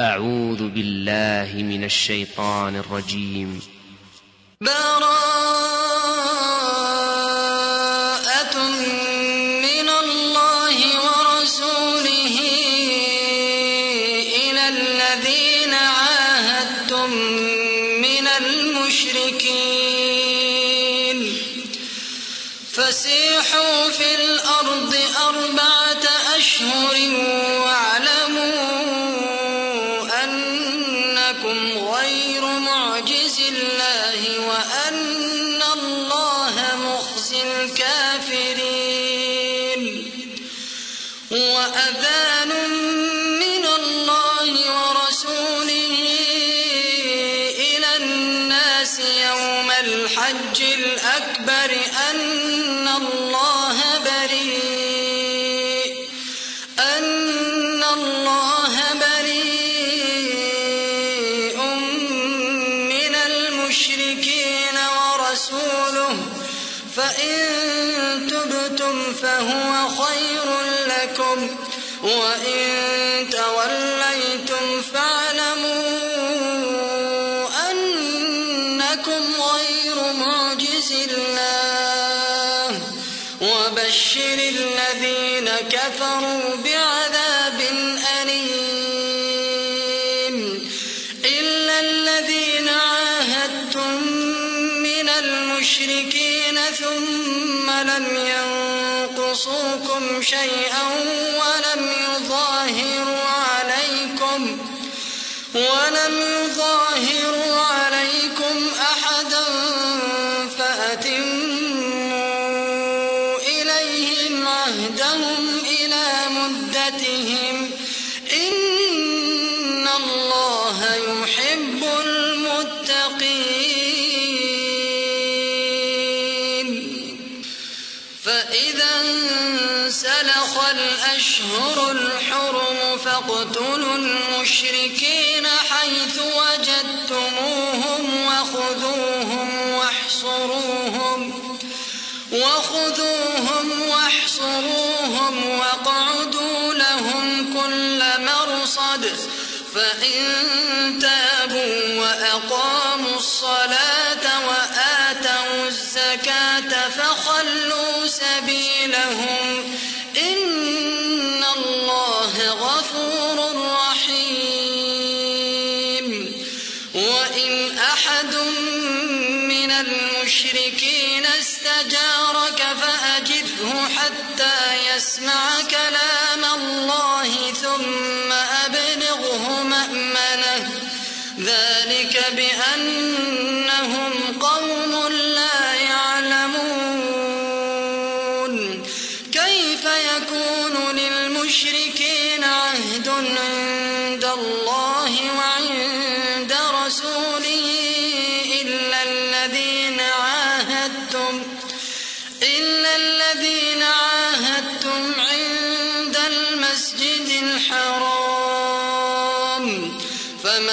أعوذ بالله من الشيطان الرجيم. بارا شيئا المشركين حيث وجدتموهم وخذوهم واحصروهم وخذوهم واحصروهم واقعدوا لهم كل مرصد فإن تابوا وأقاموا معك لا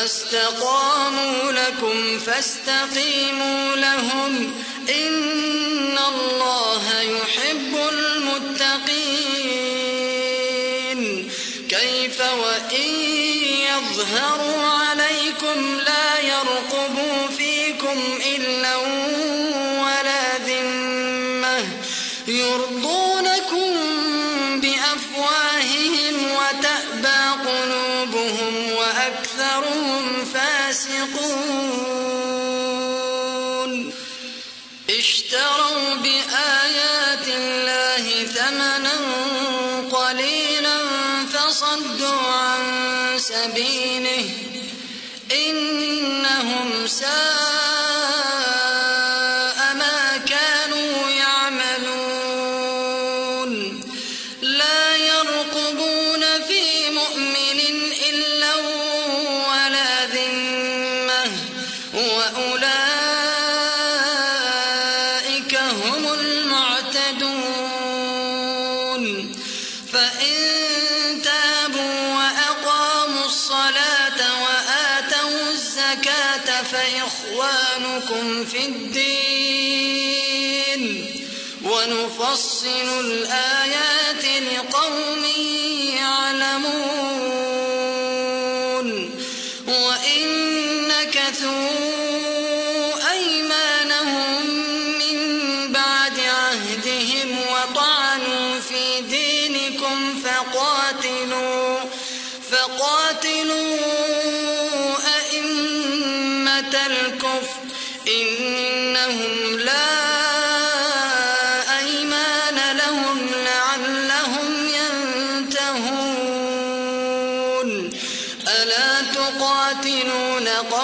فاستقاموا لكم فاستقيموا لهم إن الله يحب المتقين. كيف وإن يظهروا عليكم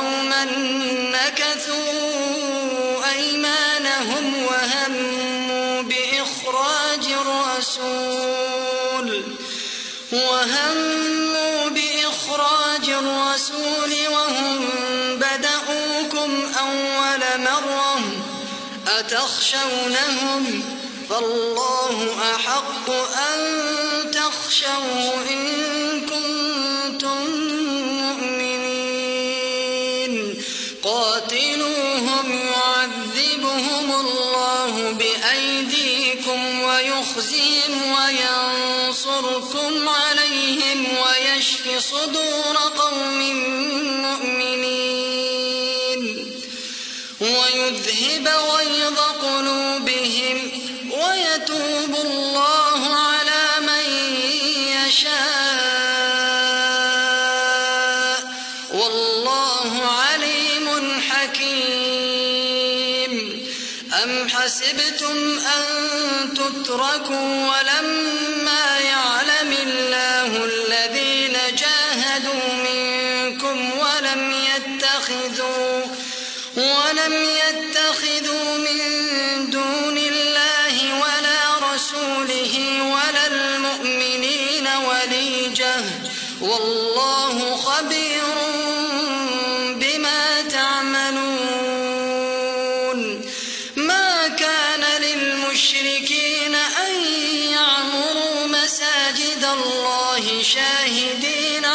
قوما نكثوا أيمانهم وهموا بإخراج الرسول وهموا بإخراج الرسول وهم بدأوكم أول مرة أتخشونهم؟ فالله أحق أن تخشوه إن صدور قوم مؤمنين ويذهب غيظ قلوبهم ويتوب الله على من يشاء. والله عليم حكيم. أم حسبتم أن تتركوا ولما يعلموا ولم يتخذوا من دون الله ولا رسوله ولا المؤمنين وليجة والله خبير بما تعملون. ما كان للمشركين أن يعمروا مساجد الله شاهدين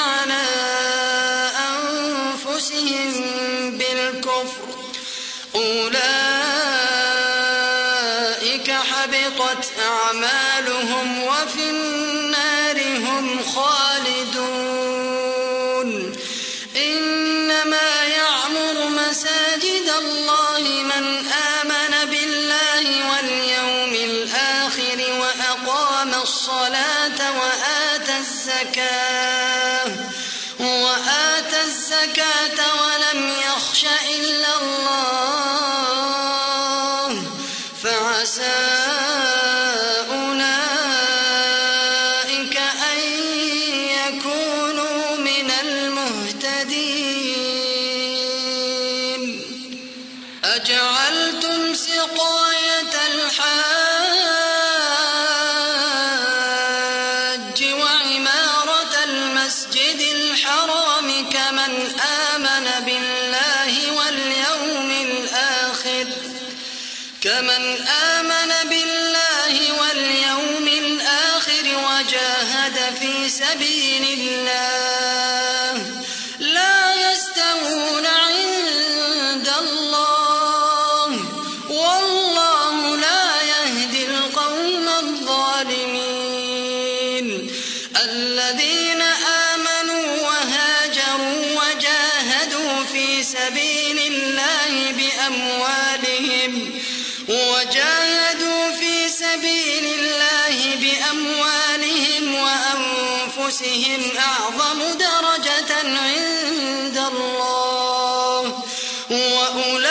أنفسهم أعظم درجة عند الله. وأولئك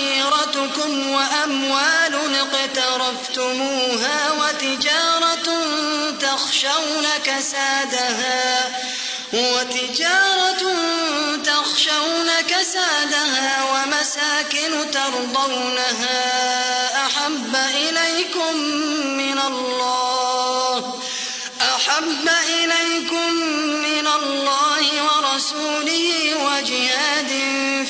وعشيرتكم وأموال اقترفتموها وتجارة تخشون كسادها وتجارة تخشون كسادها ومساكن ترضونها أحب إليكم من الله أحب إليكم من الله ورسوله وجهاد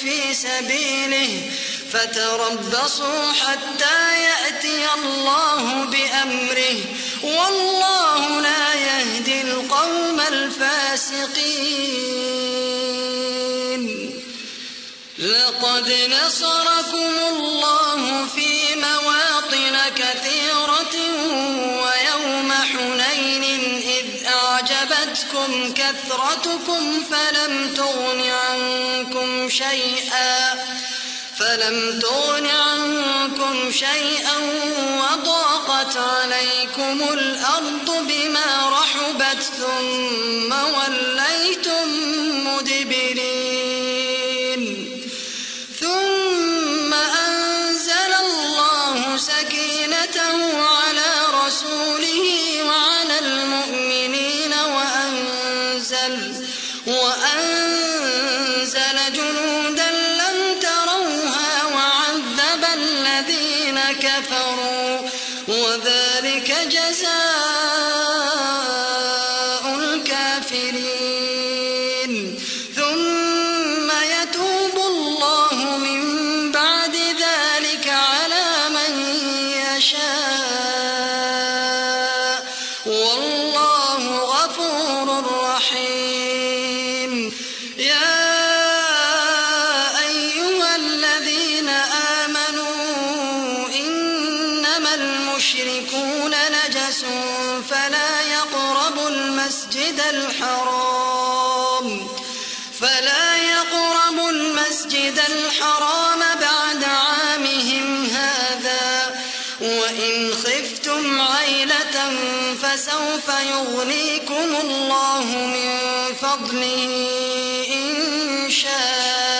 في سبيله فتربصوا حتى يأتي الله بأمره. والله لا يهدي القوم الفاسقين. لقد نصركم الله في مواطن كثيرة ويوم حنين إذ أعجبتكم كثرتكم فلم تغن عنكم شيئا. فلم تغن عنكم شيئا وضاقت عليكم الأرض بما رحبت ثم وليتم مدبرين. الحرام. فلا يقربوا المسجد الحرام بعد عامهم هذا. وإن خفتم عيلة فسوف يغنيكم الله من فضله إن شاء.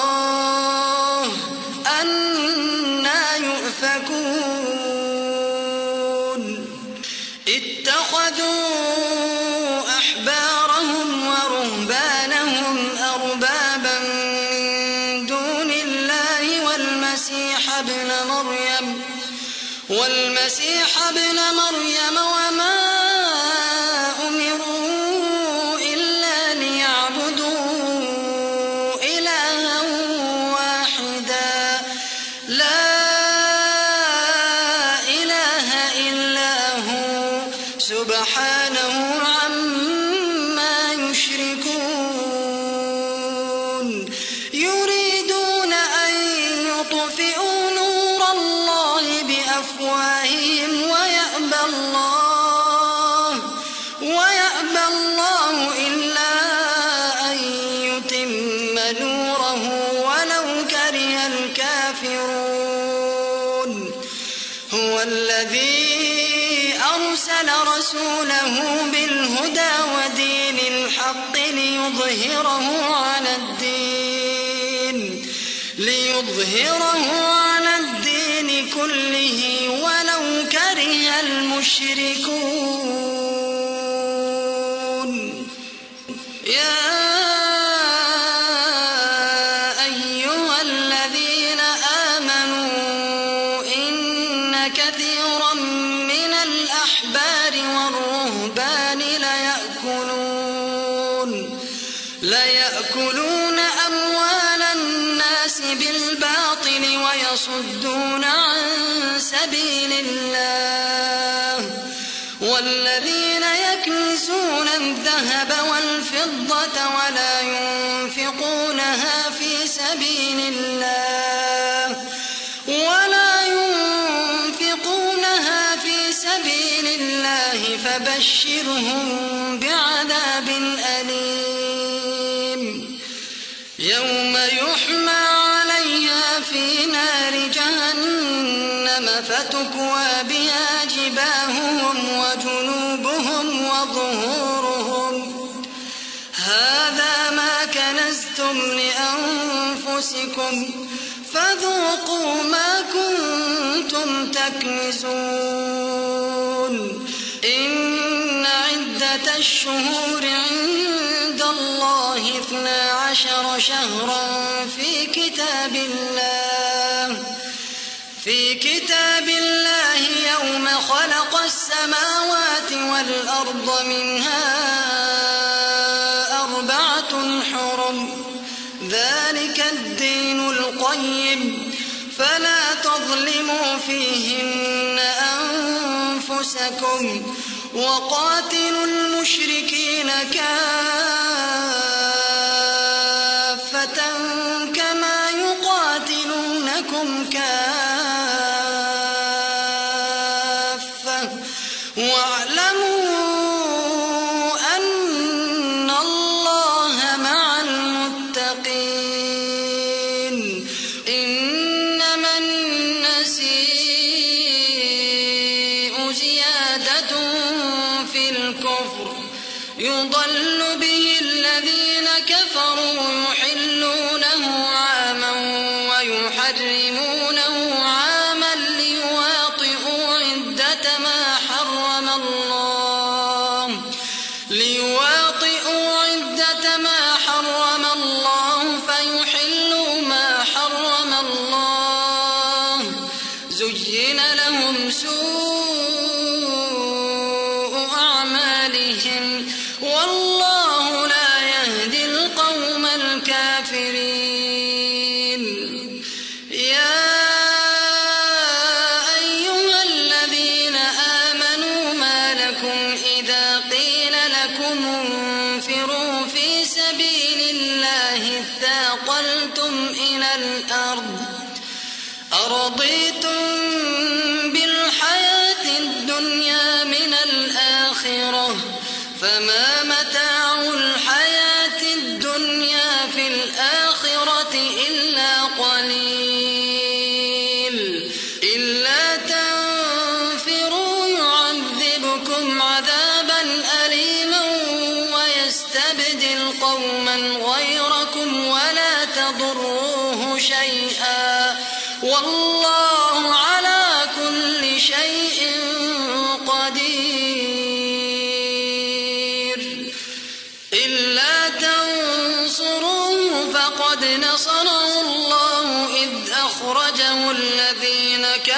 أربابا من دون الله والمسيح ابن مريم والمسيح ابن مريم وما ليظهره على الدين كله ولو كره المشركون. سبيل الله ولا ينفقونها في سبيل الله فبشرهم بعذاب أليم. يوم يحمى عليها في نار جهنم فتكوى لأنفسكم فذوقوا ما كنتم تكنزون. إن عدة الشهور عند الله اثنا عشر شهرا في كتاب الله. في كتاب الله يوم خلق السماوات والأرض منها أربعة حرم. ذلك الدين القيم. فلا تظلموا فيهن أنفسكم وقاتلوا المشركين كافة.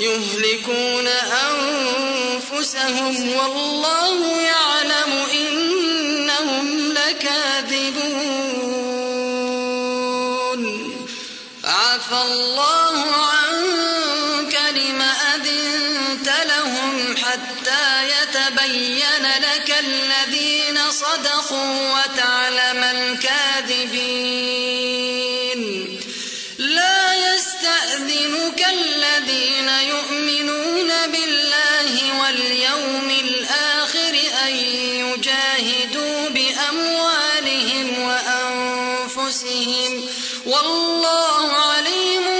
يهلكون أنفسهم والله يعلم إنهم لكاذبون. عفى الله عنك لم أذنت لهم حتى يتبين لك الذين صدقوا وتعلم الكاذبين. الذين يؤمنون بالله واليوم الآخر أن يجاهدوا بأموالهم وأنفسهم والله عليم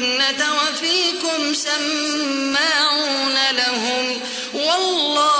الفتنة وفيكم سماعون لهم والله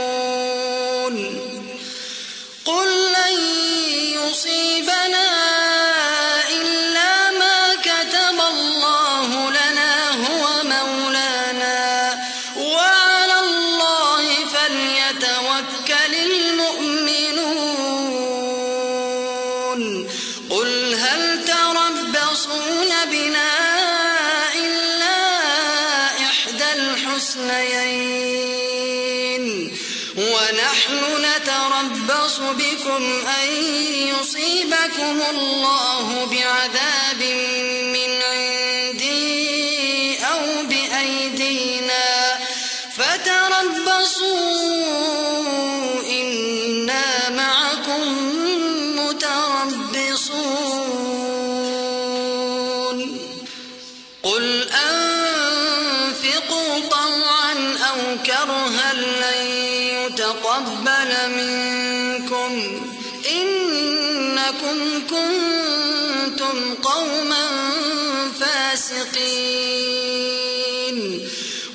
الفاسقين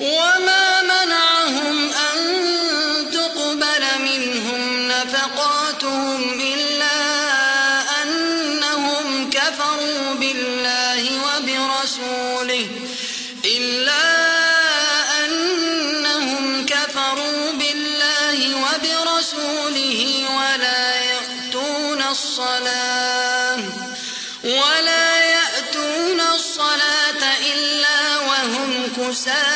وما منعهم أن تقبل منهم نفقاتهم إلا أنهم كفروا بالله وبرسوله إلا أنهم كفروا بالله وبرسوله ولا يأتون الصلاة عَسَى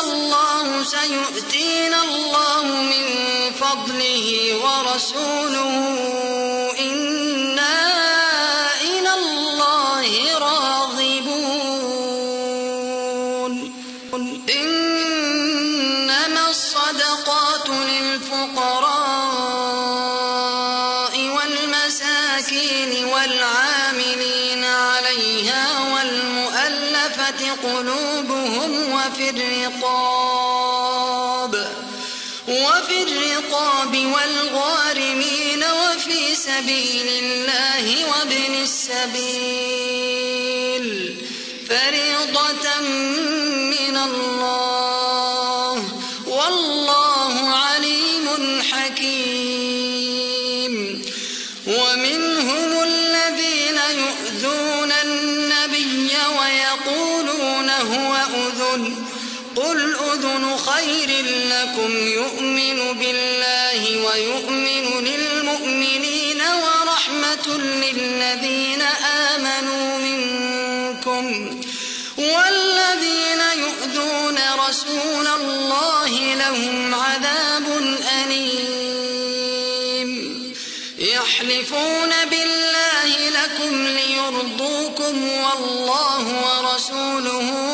الله سيؤتينا الله من فضله ورسوله. السبيل ربكم والله ورسوله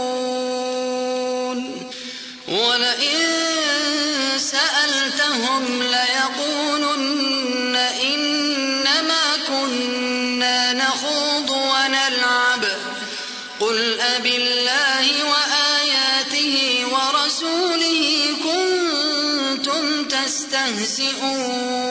تستهزئون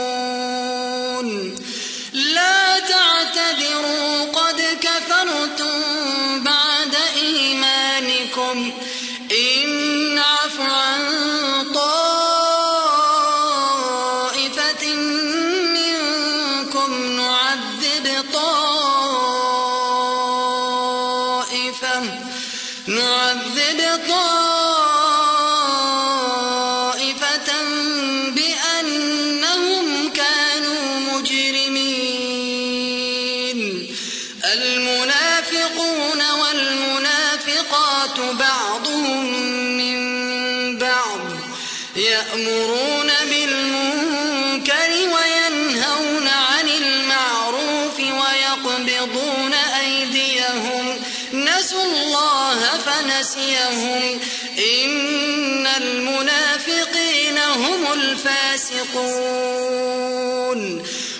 فنسيهم إن المنافقين هم الفاسقون.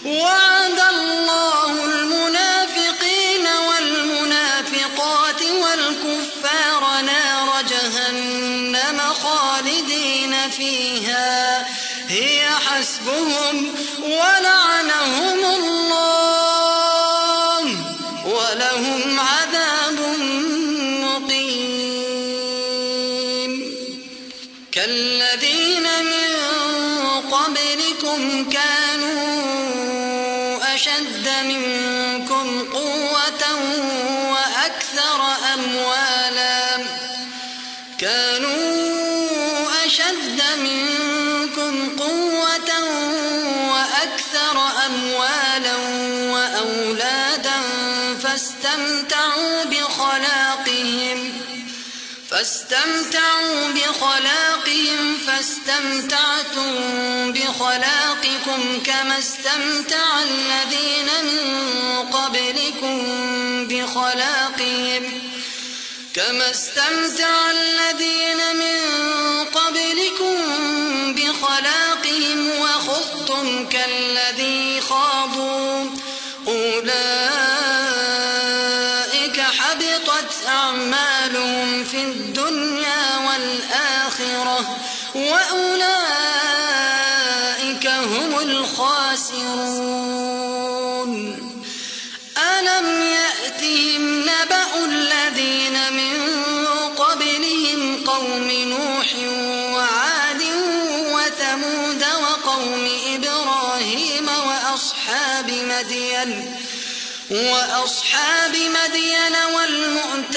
وعد الله المنافقين والمنافقات والكفار نار جهنم خالدين فيها. هي حسبهم ولعنهم الله. بخلاقهم. فاستمتعوا بخلاقهم فاستمتعتم بخلاقكم كما استمتع الذين من قبلكم بخلاقهم. كما استمتع الذين من قبلكم بخلاقهم وخضتم كالذي خاضوا. أولئك أعمالهم في الدنيا والآخرة وأولئك هم الخاسرون. ألم يأتهم نبأ الذين من قبلهم قوم نوح وعاد وثمود وقوم إبراهيم وأصحاب مدين وأصحاب مدين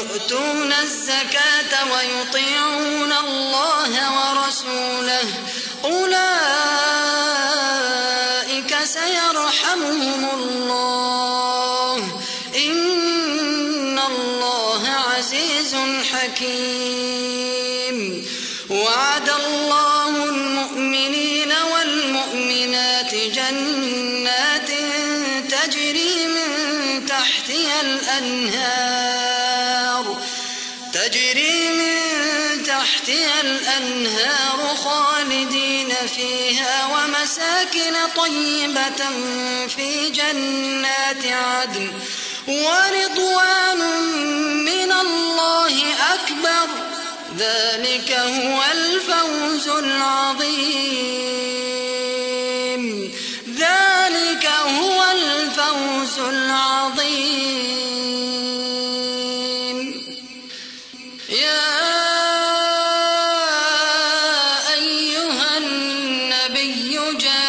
ويؤتون الزكاة ويطيعون الله ورسوله. أولئك سيرحمهم الله. إن الله عزيز حكيم. وعد الله المؤمنين والمؤمنات جنات تجري من تحتها الأنهار. الأنهار خالدين فيها ومساكن طيبة في جنات عدن ورضوان من الله أكبر. ذلك هو الفوز العظيم. ذلك هو الفوز العظيم. النبي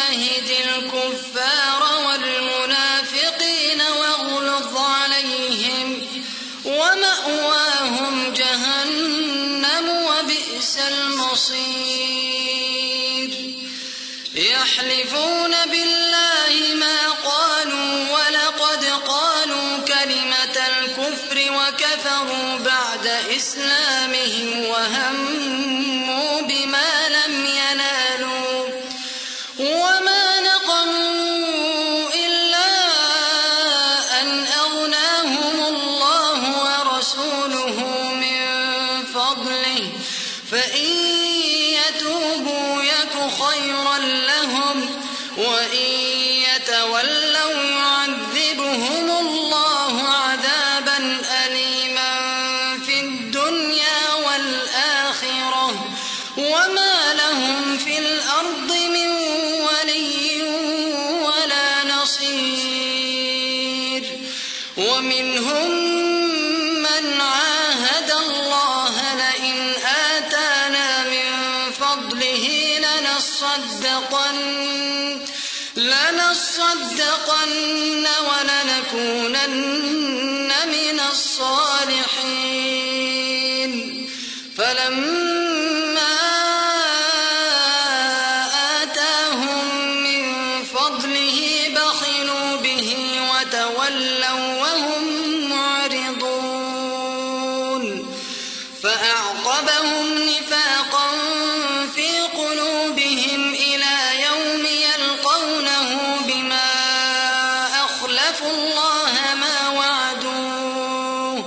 أخلفوا الله ما وعدوه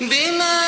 بما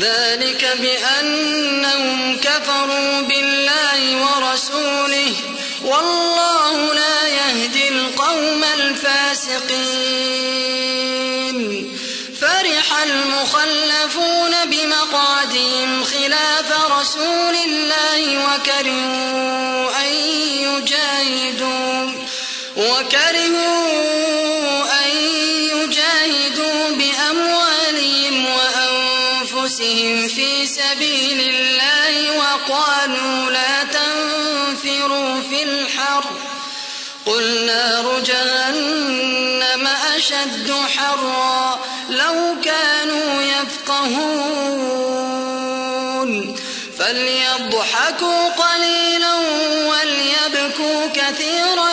ذلك بأنهم كفروا بالله ورسوله والله لا يهدي القوم الفاسقين. فرح المخلفون بمقعدهم خلاف رسول الله وكرهوا أن يجاهدوا وكرهوا وأنفسهم في سبيل الله وقالوا لا تنفروا في الحر. قل نار جهنم أشد حرا لو كانوا يفقهون. فليضحكوا قليلا وليبكوا كثيرا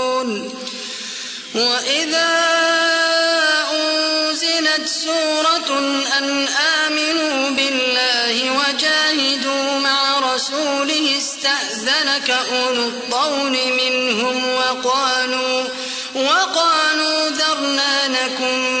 وإذا أنزلت سورة أن آمنوا بالله وجاهدوا مع رسوله استأذنك أولو الطول منهم وقالوا وقالوا ذرنا نكن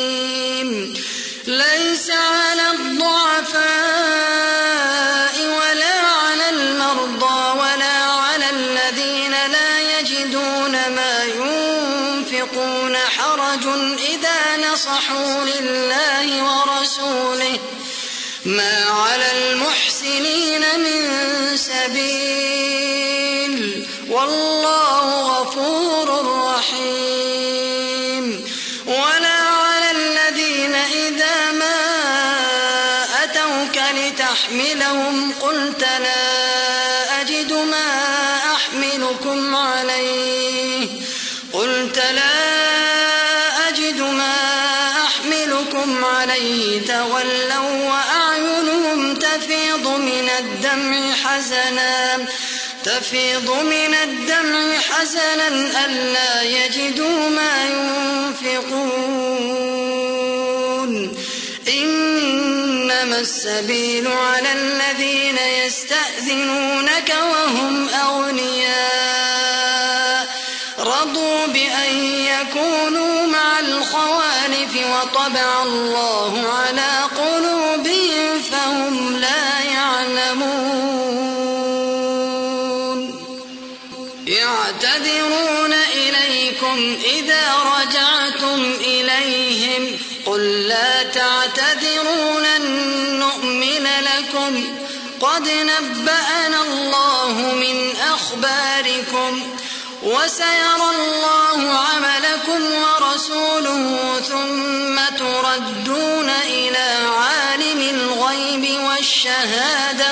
المحسنين من سبيل. والله غفور رحيم. حزنا تفيض من الدمع حزنا ألا يجدوا ما ينفقون. إنما السبيل على الذين يستأذنونك وهم أغنياء. رضوا بأن يكونوا مع الخوالف وطبع الله على قلوبهم فهم لا يعلمون. إليكم إذا رجعتم إليهم قل لا تعتذروا لن نؤمن لكم قد نبأنا الله من أخباركم وسيرى الله عملكم ورسوله ثم تردون إلى عالم الغيب والشهادة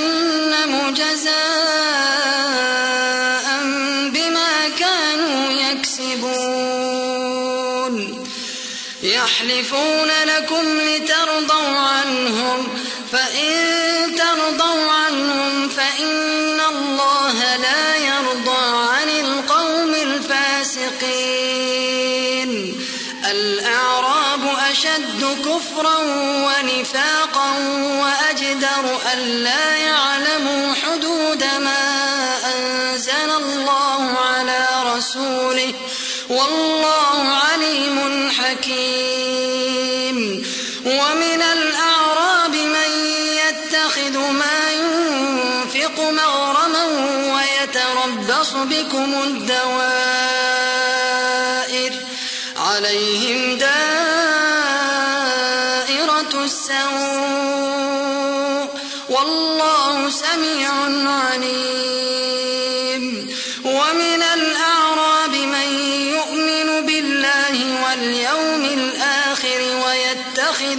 وأجدر ألا يعلموا حدود ما أنزل الله على رسوله والله عليم حكيم. ومن الأعراب من يتخذ ما ينفق مغرما ويتربص بكم الدوائر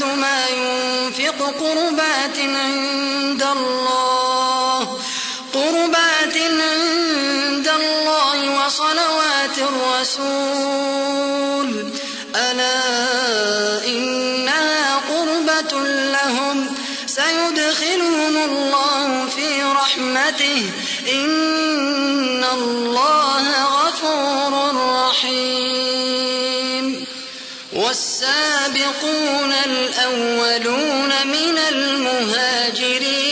ويتخذ ما ينفق قربات عند الله. قربات عند الله وصلوات الرسول. ألا إنها قربة لهم. سيدخلهم الله في رحمته. إن الله غفور رحيم. والسابقون الأولون من المهاجرين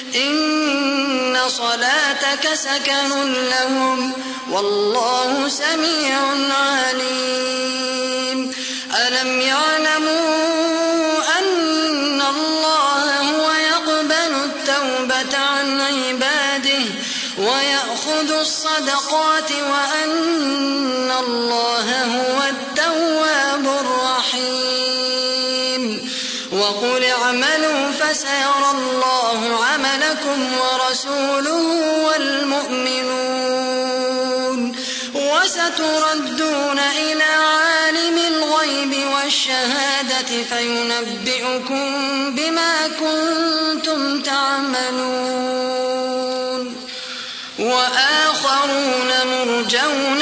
إن صلاتك سكن لهم والله سميع عليم. ألم يعلموا أن الله هو يقبل التوبة عن عباده ويأخذ الصدقات وأن الله هو التواب الرحيم. وقل اعملوا فسيرى الله عملكم ورسوله والمؤمنون. وستردون إلى عالم الغيب والشهادة فينبئكم بما كنتم تعملون. وآخرون مرجون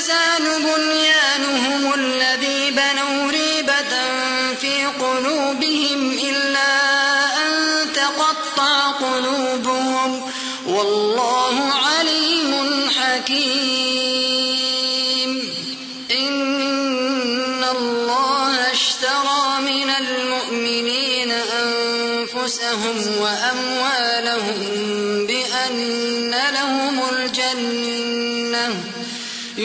يزال بنيانهم الذي بنوا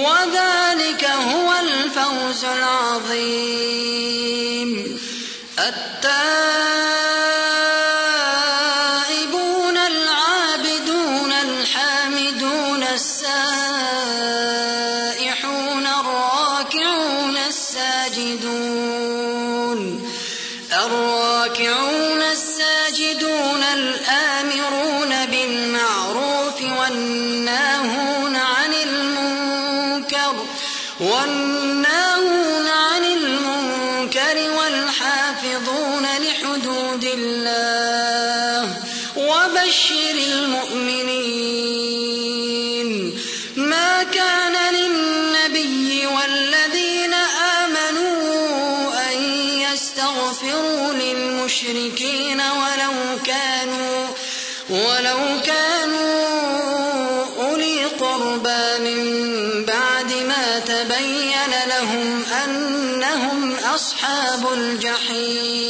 وذلك هو الفوز العظيم. التائبون العابدون الحامدون السائحون الراكعون الساجدون. الراكعون الساجدون الآمرون بالمعروف والناهون للمشركين ولو كانوا ولو كانوا أولي قربى من بعد ما تبين لهم أنهم أصحاب الجحيم.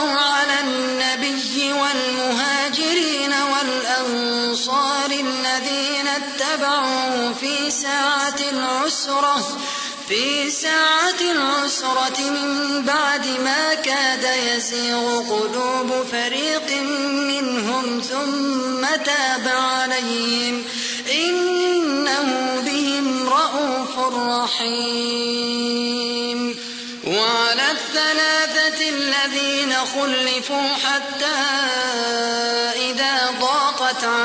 العسرة في ساعة العسرة من بعد ما كاد يزيغ قلوب فريق منهم ثم تاب عليهم. إنه بهم رءوف رحيم. وعلى الثلاثة الذين خلفوا حتى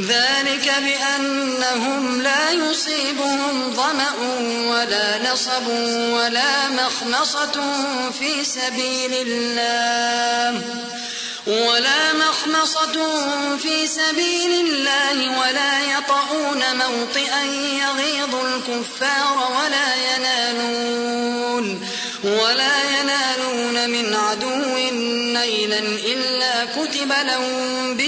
ذلك بأنهم لا يصيبهم ظمأ ولا نصب ولا مخمصة في سبيل الله. ولا مخمصة في سبيل الله ولا يطؤون موطئا يغيظ الكفار ولا ينالون ولا ينالون من عدو نيلا إلا كتب لهم به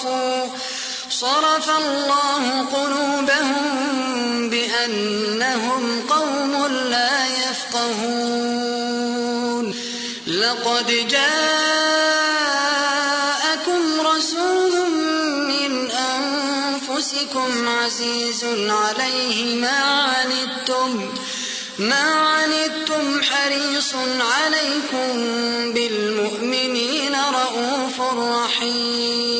انصرفوا صرف الله قلوبهم بأنهم قوم لا يفقهون. لقد جاءكم رسول من أنفسكم عزيز عليه ما عنتم ما عنتم حريص عليكم بالمؤمنين رؤوف رحيم.